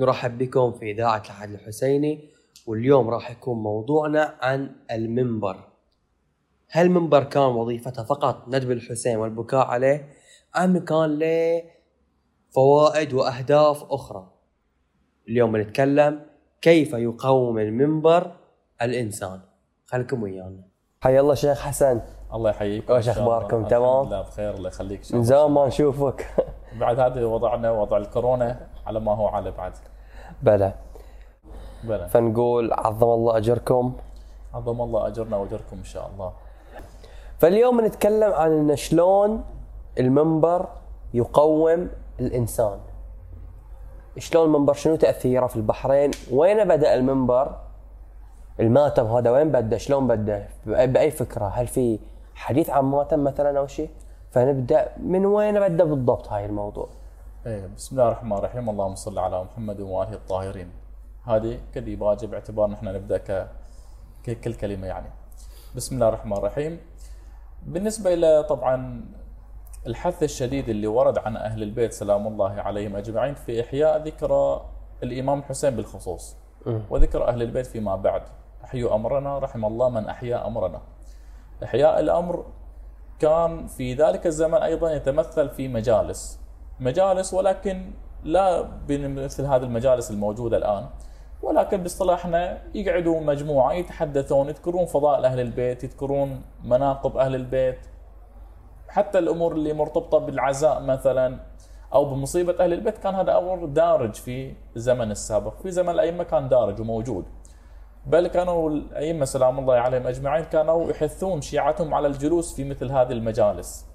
نرحب بكم في إذاعة الحد الحسيني واليوم راح يكون موضوعنا عن المنبر. هل المنبر كان وظيفته فقط؟ ندب الحسين والبكاء عليه أم كان له فوائد وأهداف أخرى؟ اليوم بنتكلم كيف يقوم المنبر الإنسان. خليكم ويانا. حيا الله شيخ حسن. الله يحييك. وش أخباركم؟ تمام؟ لا بخير الله يخليك. من زمان ما نشوفك. بعد هذا وضعنا وضع الكورونا على ما هو على بعد. بلى. بلى. فنقول عظم الله أجركم. عظم الله أجرنا وأجركم إن شاء الله. فاليوم نتكلم عن إن شلون المنبر يقوم الإنسان. شلون المنبر؟ شنو تأثيره في البحرين؟ وين بدأ المنبر؟ الماتم هذا وين بدأ؟ شلون بدأ؟ بأي فكرة؟ هل في حديث عن ماتم مثلا أو شيء؟ فنبدأ من وين بدأ بالضبط هاي الموضوع؟ بسم الله الرحمن الرحيم. اللهم صل على محمد وآله الطاهرين. هذه كديباجه باعتبار نحن نبدأ ك ك- كل كلمة يعني. بسم الله الرحمن الرحيم. بالنسبة إلى طبعا الحث الشديد اللي ورد عن أهل البيت سلام الله عليهم أجمعين في إحياء ذكرى الإمام الحسين بالخصوص. وذكر أهل البيت فيما بعد. أحيوا أمرنا رحم الله من أحيا أمرنا. إحياء الأمر كان في ذلك الزمن أيضا يتمثل في مجالس. مجالس ولكن لا بمثل هذه المجالس الموجودة الآن. ولكن باصطلاحنا يقعدوا مجموعة يتحدثون يذكرون فضائل أهل البيت يذكرون مناقب أهل البيت. حتى الأمور اللي مرتبطة بالعزاء مثلا أو بمصيبة أهل البيت كان هذا أمر دارج في الزمن السابق في زمن الأئمة كان دارج وموجود. بل كانوا الأئمة سلام الله عليهم أجمعين كانوا يحثون شيعتهم على الجلوس في مثل هذه المجالس.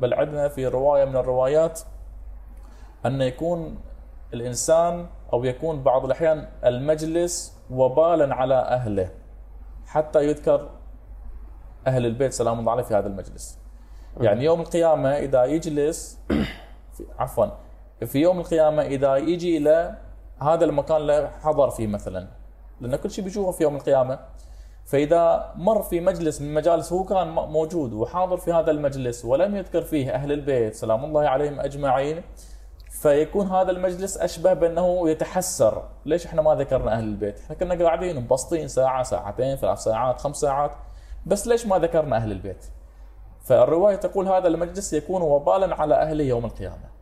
بل عندنا في رواية من الروايات أن يكون الإنسان أو يكون بعض الأحيان المجلس وبالا على أهله حتى يذكر أهل البيت سلام الله عليه في هذا المجلس. يعني يوم القيامة إذا يجلس في عفوا في يوم القيامة إذا يجي إلى هذا المكان اللي حضر فيه مثلا لأن كل شيء بيشوفه في يوم القيامة. فإذا مر في مجلس من المجالس هو كان موجود وحاضر في هذا المجلس ولم يذكر فيه أهل البيت سلام الله عليهم أجمعين فيكون هذا المجلس أشبه بأنه يتحسر. ليش إحنا ما ذكرنا أهل البيت؟ إحنا كنا قاعدين مبسطين ساعة ساعتين ثلاث ساعات خمس ساعات. بس ليش ما ذكرنا أهل البيت؟ فالرواية تقول هذا المجلس يكون وبالا على اهله يوم القيامة.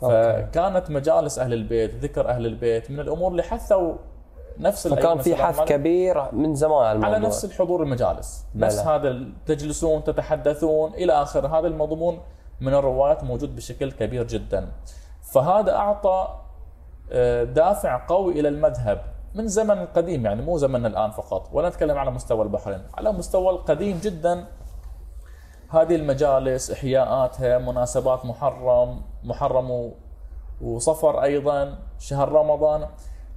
فكانت مجالس أهل البيت ذكر أهل البيت من الأمور اللي حثوا نفس فكان في حث كبير من زمان على الموضوع. على نفس الحضور المجالس. نفس هذا تجلسون تتحدثون إلى آخره. هذا المضمون من الروايات موجود بشكل كبير جدا. فهذا أعطى آه، دافع قوي إلى المذهب من زمن القديم يعني مو زمن الآن فقط ولا نتكلم على مستوى البحرين على مستوى القديم جدا. هذه المجالس إحياءاتها مناسبات محرم محرم وصفر أيضا شهر رمضان.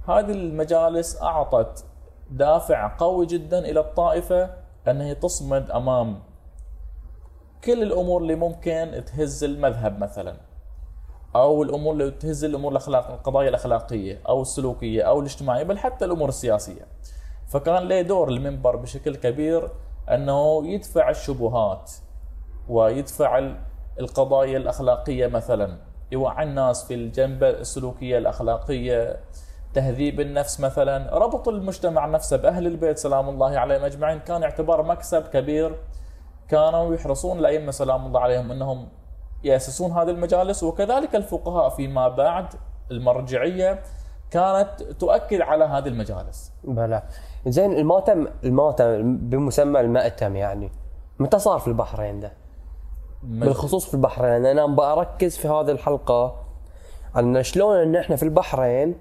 هذه المجالس أعطت دافع قوي جدا إلى الطائفة أنها تصمد أمام كل الأمور اللي ممكن تهز المذهب مثلا أو الأمور اللي تهز الأمور الاخلاق القضايا الأخلاقية أو السلوكية أو الاجتماعية بل حتى الأمور السياسية. فكان له دور المنبر بشكل كبير أنه يدفع الشبهات ويدفع ال- القضايا الأخلاقية مثلا. يوعي الناس في الجنبه السلوكية الأخلاقية تهذيب النفس مثلا. ربط المجتمع نفسه بأهل البيت سلام الله عليهم أجمعين كان يعتبر مكسب كبير كانوا يحرصون الأئمة سلام الله عليهم أنهم يأسسون هذه المجالس وكذلك الفقهاء فيما بعد المرجعية كانت تؤكد على هذه المجالس بلى زين الماتم الماتم بمسمى المأتم يعني متى صار في البحرين ده؟ بالخصوص في البحرين أنا أبغى أركز في هذه الحلقة عن شلون إن إحنا في البحرين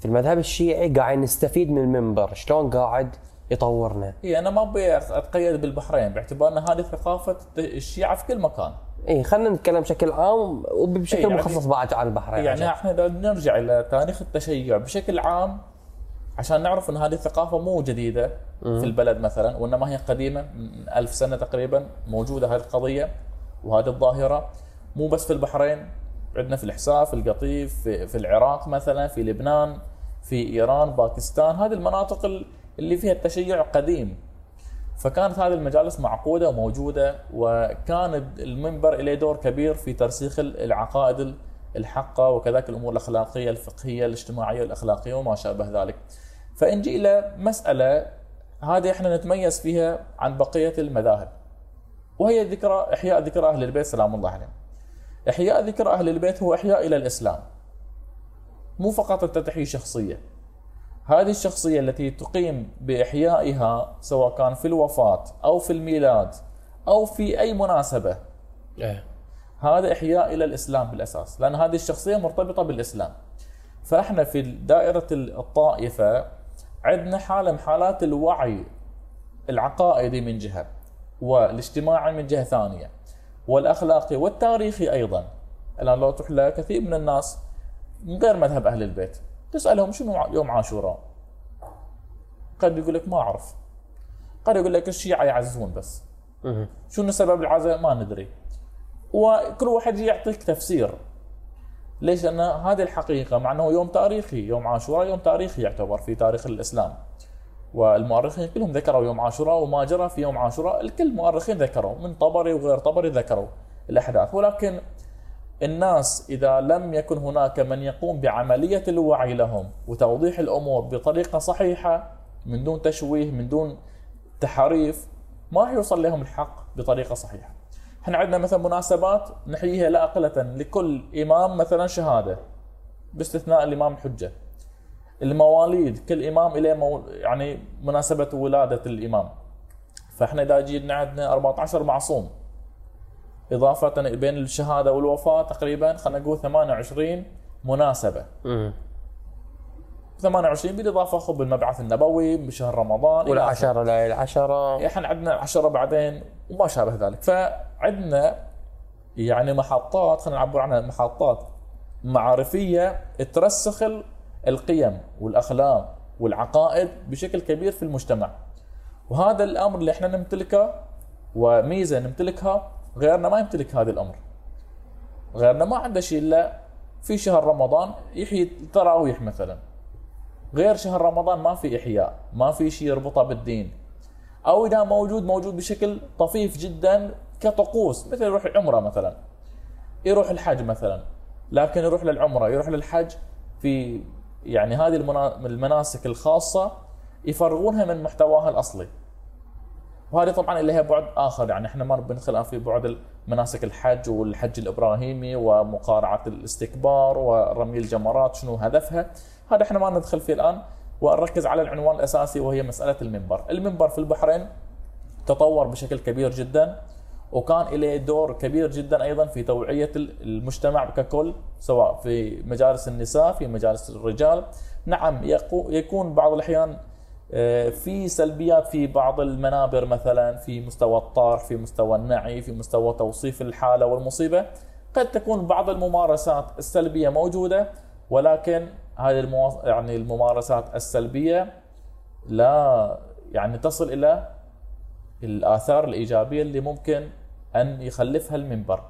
في المذهب الشيعي قاعد نستفيد من المنبر شلون قاعد يطورنا. هي أنا ما أبي أتقيد بالبحرين باعتبار إن هذه ثقافة الشيعة في كل مكان. اي خلينا نتكلم بشكل عام وبشكل إيه، يعني- مخصص بعد عن البحرين. يعني عشان- إحنا نرجع إلى تاريخ التشيع بشكل عام عشان نعرف إن هذه الثقافة مو جديدة في البلد مثلا وإنما هي قديمة من ألف سنة تقريبا موجودة هذه القضية وهذه الظاهرة. مو بس في البحرين عندنا في الاحساء في القطيف في, في العراق مثلا في لبنان في إيران باكستان هذه المناطق ال- اللي فيها التشيع قديم فكانت هذه المجالس معقودة وموجودة وكان المنبر له دور كبير في ترسيخ العقائد الحقة وكذلك الأمور الأخلاقية الفقهية الاجتماعية الاخلاقيه وما شابه ذلك. فنجي إلى مسألة هذه إحنا نتميز فيها عن بقية المذاهب. وهي ذكرى إحياء ذكرى أهل البيت سلام الله عليهم. إحياء ذكرى أهل البيت هو إحياء إلى الإسلام. مو فقط انت تحيي شخصية. هذه الشخصية التي تقيم بإحيائها سواء كان في الوفاة أو في الميلاد أو في أي مناسبة إيه. هذا إحياء إلى الإسلام بالأساس لأن هذه الشخصية مرتبطة بالإسلام. فإحنا في دائرة الطائفة عندنا حالة من حالات الوعي العقائدي من جهة والاجتماعي من جهة ثانية والأخلاقي والتاريخي أيضا. الآن لو تروح لكثير من الناس من غير مذهب أهل البيت. تسألهم شنو يوم عاشوراء؟ قد يقول لك ما أعرف. قد يقول لك الشيعة يعزون بس. شنو سبب العزاء؟ ما ندري. وكل واحد يعطيك تفسير. ليش؟ لأن هذه الحقيقة مع إنه يوم تاريخي يوم عاشوراء يوم تاريخي يعتبر في تاريخ الإسلام. والمؤرخين كلهم ذكروا يوم عاشوراء وما جرى في يوم عاشوراء. الكل المؤرخين ذكروا من طبري وغير طبري ذكروا الأحداث. ولكن الناس إذا لم يكن هناك من يقوم بعملية الوعي لهم وتوضيح الأمور بطريقة صحيحة من دون تشويه من دون تحريف ما راح يوصل لهم الحق بطريقة صحيحة. إحنا عندنا مثلا مناسبات نحييها لا أقل لكل إمام مثلا شهادة باستثناء الإمام الحجة. المواليد كل إمام له مو... يعني مناسبة ولادة الإمام. فإحنا إذا جينا عندنا 14 معصوم اضافه بين الشهادة والوفاة تقريبا خلينا نقول 28 مناسبة. مهم. 28 بالإضافة خب المبعث النبوي بشهر رمضان. والعشرة لا العشرة إحنا عندنا عشرة بعدين وما شابه ذلك فعندنا يعني محطات خلينا نعبر عنها محطات معرفية ترسخ ال- القيم والأخلاق والعقائد بشكل كبير في المجتمع وهذا الأمر اللي إحنا نمتلكه وميزة نمتلكها غيرنا ما يمتلك هذا الأمر. غيرنا ما عنده شيء إلا في شهر رمضان يحيي التراويح مثلا. غير شهر رمضان ما في إحياء ما في شيء يربطه بالدين. أو إذا موجود موجود بشكل طفيف جدا كطقوس مثل يروح العمره مثلا. يروح الحج مثلا لكن يروح للعمرة يروح للحج في يعني هذه المنا- المناسك الخاصة يفرغونها من محتواها الأصلي. وهذه طبعا لها بعد آخر يعني إحنا ما بندخل في بعد مناسك الحج والحج الإبراهيمي ومقارعة الاستكبار ورمي الجمرات شنو هدفها. هذا إحنا ما ندخل فيه الآن. ونركز على العنوان الأساسي وهي مسألة المنبر. المنبر في البحرين تطور بشكل كبير جدا وكان له دور كبير جدا أيضا في توعية المجتمع ككل سواء في مجالس النساء في مجالس الرجال. نعم يكون بعض الأحيان في سلبيات في بعض المنابر مثلا في مستوى الطرح في مستوى النعي في مستوى توصيف الحالة والمصيبة. قد تكون بعض الممارسات السلبية موجودة ولكن هذه المو... يعني الممارسات السلبية لا يعني تصل إلى الآثار الإيجابية اللي ممكن أن يخلفها المنبر.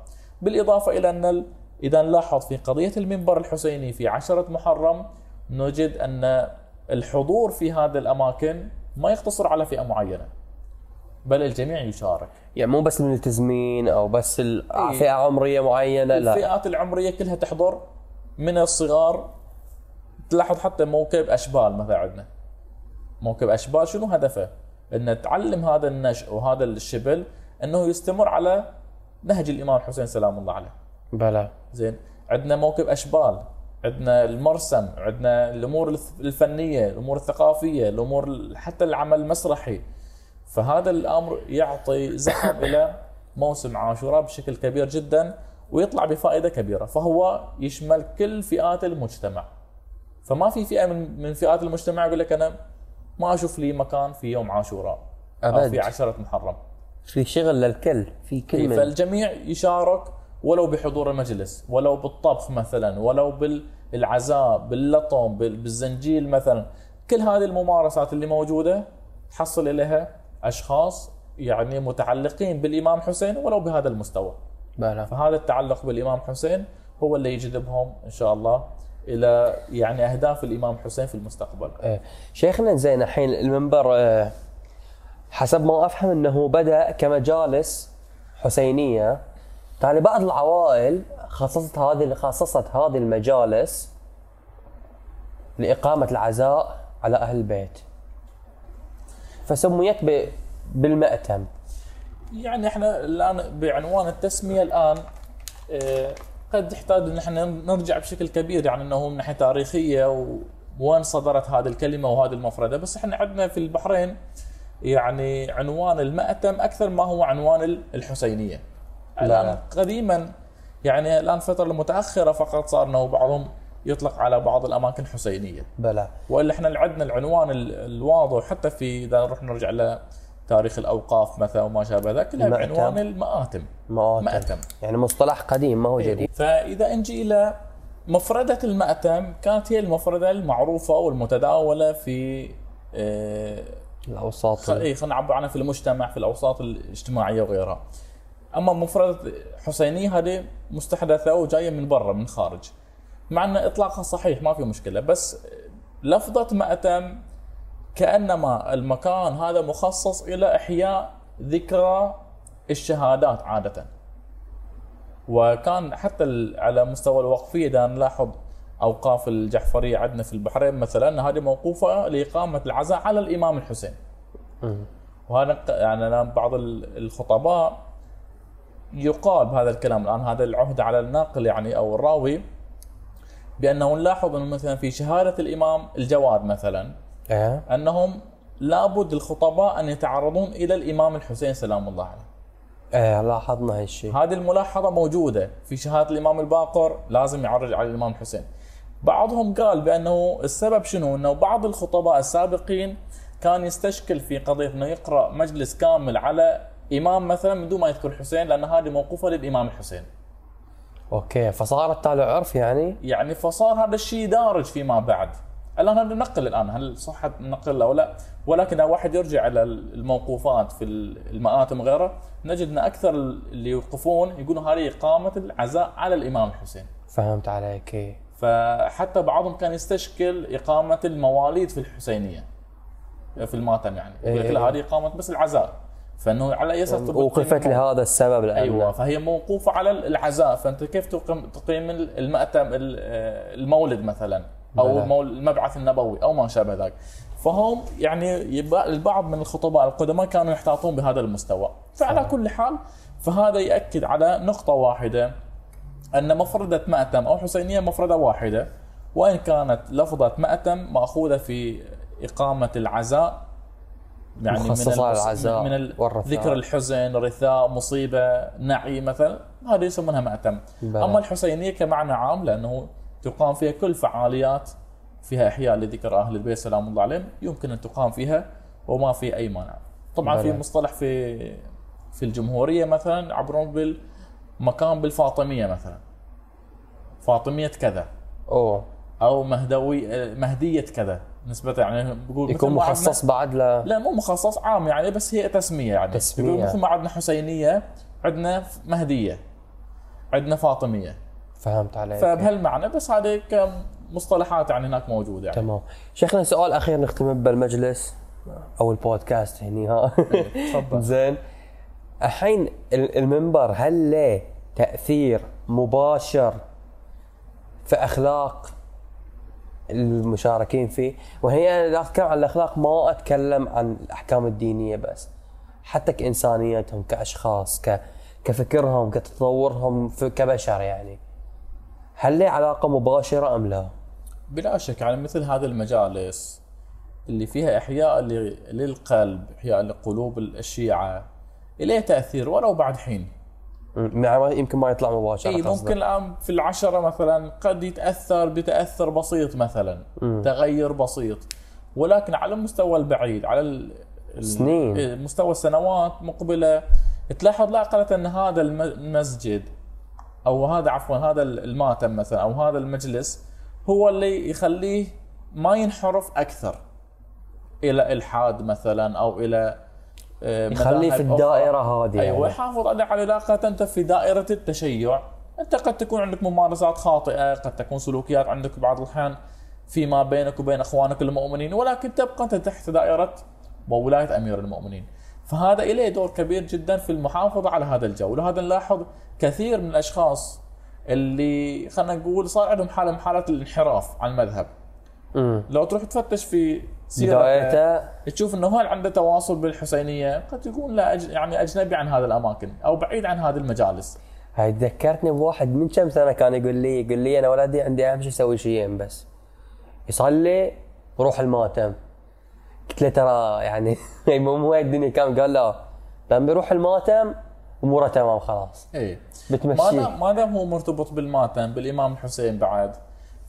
بالإضافة إلى أن ال- إذا نلاحظ في قضية المنبر الحسيني في عشرة محرم نجد أن الحضور في هذه الأماكن ما يقتصر على فئة معينة بل الجميع يشارك. يعني مو بس الملتزمين أو بس إيه. فئة عمرية معينة لا. الفئات العمرية كلها تحضر. من الصغار تلاحظ حتى موكب أشبال مثلا عندنا. موكب أشبال شنو هدفه؟ ان تعلم هذا النشء وهذا الشبل إنه يستمر على نهج الإمام الحسين سلام الله عليه. بلى. زين عندنا موكب أشبال. عندنا المرسم عندنا الأمور الف- الفنية الأمور الثقافية الأمور ال- حتى العمل المسرحي. فهذا الأمر يعطي زخم إلى موسم عاشوراء بشكل كبير جدا ويطلع بفائدة كبيرة فهو يشمل كل فئات المجتمع. فما في فئة من من فئات المجتمع يقول لك أنا ما أشوف لي مكان في يوم عاشوراء أو أبد. في عشرة محرم. في شغل للكل في كل إيه، من فالجميع يشارك ولو بحضور المجلس ولو بالطبخ مثلا ولو بالعزاء باللطم بال- بالزنجيل مثلا. كل هذه الممارسات اللي موجودة تحصل إليها أشخاص يعني متعلقين بالإمام حسين ولو بهذا المستوى. بلى. فهذا التعلق بالإمام حسين هو اللي يجذبهم إن شاء الله إلى يعني أهداف الإمام حسين في المستقبل. إيه. شيخنا زين الحين المنبر آه، حسب ما أفهم إنه بدأ كمجالس حسينية. تالي بعض العوائل خصصت هذه خصصت هذه المجالس لإقامة العزاء على أهل البيت. فسميت بالمأتم. يعني إحنا الآن بعنوان التسمية الآن آه، قد يحتاج إن إحنا نرجع بشكل كبير يعني إنه من ناحية تاريخية وين صدرت هذه الكلمة وهذه المفردة. بس إحنا عندنا في البحرين يعني عنوان المأتم أكثر ما هو عنوان ال- الحسينية. لا، لا. قديما يعني الآن فترة المتاخره فقط صار إنه بعضهم يطلق على بعض الأماكن حسينية. بلى وإلا إحنا عندنا العنوان ال- الواضح حتى في إذا نروح نرجع لتاريخ الأوقاف مثلا وما شابه ذلك كلها. بعنوان المآتم مآتم مأتم يعني مصطلح قديم ما هو جديد فإذا نجي إلى مفردة المأتم كانت هي المفردة المعروفة والمتداولة في آه، الأوساط خ- إيه، خلينا نعبر عنها في المجتمع في الأوساط الاجتماعية وغيرها. أما مفردة حسينيه هذه مستحدثة وجاية من برا من خارج. مع أن إطلاقها صحيح ما في مشكلة بس لفظة مأتم كأنما المكان هذا مخصص إلى إحياء ذكرى الشهادات عادة. وكان حتى على مستوى الوقفية إذا نلاحظ أوقاف الجعفريه عندنا في البحرين مثلا هذه موقوفة لإقامة العزاء على الإمام الحسين. وهذا يعني بعض ال- الخطباء يقال بهذا الكلام الآن هذا العهد على الناقل يعني أو الراوي بانه نلاحظ أنه مثلا في شهادة الإمام الجواد مثلا إيه أنهم لابد الخطباء أن يتعرضون إلى الإمام الحسين سلام الله عليه. إيه لاحظنا هالشيء هذه الملاحظة موجودة في شهادة الإمام الباقر لازم يعرج على الإمام الحسين. بعضهم قال بأنه السبب شنو؟ أنه بعض الخطباء السابقين كان يستشكل في قضية إنه يقرأ مجلس كامل على إمام مثلا من دون ما يذكر الحسين لأن هذه موقوفة للإمام الحسين. أوكي فصارت تالي عرف يعني يعني فصار هذا الشيء دارج فيما بعد. الآن هذا نقل الآن هل صح النقل أو لا؟ ولكن إذا واحد يرجع إلى الموقوفات في المآتم وغيره نجد أن أكثر اللي يوقفون يقولون هذه إقامة العزاء على الإمام الحسين. فهمت عليك. فحتى بعضهم كان يستشكل إقامة المواليد في الحسينية في المآتم يعني يقول لك إيه. لا هذه إقامة بس العزاء فإنه على أي أساس وقفت؟ لهذا السبب لأن أيوه فهي موقوفة على العزاء. فأنت كيف تقيم تقيم المأتم ال- المولد مثلا؟ أو المبعث النبوي أو ما شابه ذلك فهم يعني البعض من الخطباء القدماء كانوا يحتاطون بهذا المستوى. فعلى كل حال فهذا ياكد على نقطة واحدة أن مفردة مأتم أو حسينية مفردة واحدة وإن كانت لفظة مأتم مأخوذة في إقامة العزاء يعني مخصصة للعزاء من ال- والرثاء. ذكر الحزن رثاء مصيبة نعي مثلا هذه يسمونها مأتم بلى. أما الحسينية كمعنى عام لأنه تقام فيها كل فعاليات فيها أحياء لذكر أهل البيت سلام الله عليهم يمكن أن تقام فيها وما في أي مانع طبعا في بلى. مصطلح في في الجمهورية مثلا يعبرون بالمكان بالفاطمية مثلا فاطمية كذا أوه أو مهدوي مهدية كذا نسبة يعني بقول يكون مخصص بعد ل لا مو مخصص عام يعني بس هي تسمية يعني. تسمية. يقول مثل ما عندنا حسينية عندنا مهدية عندنا فاطمية. فهمت عليك. فبهالمعنى بس هذه كمصطلحات يعني هناك موجودة يعني. تمام. شيخنا سؤال أخير نختم بالمجلس أو البودكاست هني ها؟ تفضل. زين. الحين ال- المنبر هل له تأثير مباشر في أخلاق المشاركين فيه. وهي أنا اذا اتكلم عن الأخلاق ما أتكلم عن الأحكام الدينية بس حتى كإنسانيتهم كأشخاص ك كفكرهم كتطورهم كبشر يعني. هل له علاقة مباشرة أم لا؟ بلا شك يعني مثل هذه المجالس اللي فيها إحياء للقلب إحياء لقلوب الشيعة إليه تأثير ولو بعد حين. م- يعني يمكن ما يطلع مباشرة اي. ممكن الآن في العشرة مثلا قد يتأثر بتاثر بسيط مثلا تغير بسيط ولكن على المستوى البعيد على ال- ال- سنين. إيه، مستوى السنوات مقبلة تلاحظ لا أقل أن هذا الم- المسجد أو هذا عفوا هذا الماتم مثلا أو هذا المجلس هو اللي يخليه ما ينحرف أكثر إلى إلحاد مثلا أو إلى آه، يخليه في. الدائرة هذه أيوه يعني. يحافظ على علاقة أنت في دائرة التشيع أنت قد تكون عندك ممارسات خاطئة قد تكون سلوكيات عندك بعض الأحيان فيما بينك وبين أخوانك المؤمنين ولكن تبقى أنت تحت دائرة وولاية أمير المؤمنين فهذا له دور كبير جدا في المحافظة على هذا الجو ولهذا نلاحظ كثير من الأشخاص اللي خلينا نقول صار عندهم حالة من حالات الانحراف عن المذهب لو تروح تفتش في سيرته تشوف إنه هل عنده تواصل بالحسينية. قد يكون لا أج... يعني أجنبي عن هذه الأماكن أو بعيد عن هذه المجالس. هاي ذكرتني بواحد من كم سنة كان يقول لي يقول لي أنا ولدي عندي أهم شيء أسوي شيئين بس. يصلي وروح الماتم. قلت له ترى يعني مو مو هاي الدنيا كام قال لا. لما بيروح الماتم أموره تمام خلاص. اي بتمشيه. ما دام ما دام هو مرتبط بالماتم بالإمام الحسين بعد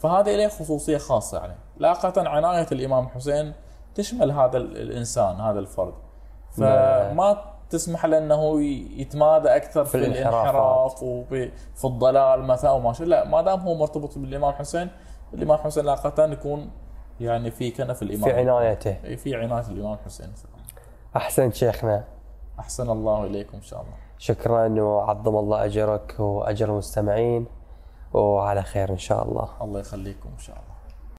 فهذا له خصوصية خاصة يعني. لاقة عنايه الإمام الحسين تشمل هذا ال- الإنسان هذا الفرد. فما تسمح له إنه يتمادى أكثر في. الانحراف وفي في الضلال مثلا أو ما شاء لا ما دام هو مرتبط بالإمام الحسين الإمام الحسين لاقة يكون يعني في كنف الإمام. في عنايته. في عناية الإمام الحسين احسنت شيخنا. أحسن الله إليكم إن شاء الله. شكرا وعظم الله أجرك وأجر المستمعين. وعلى خير إن شاء الله. الله يخليكم إن شاء الله.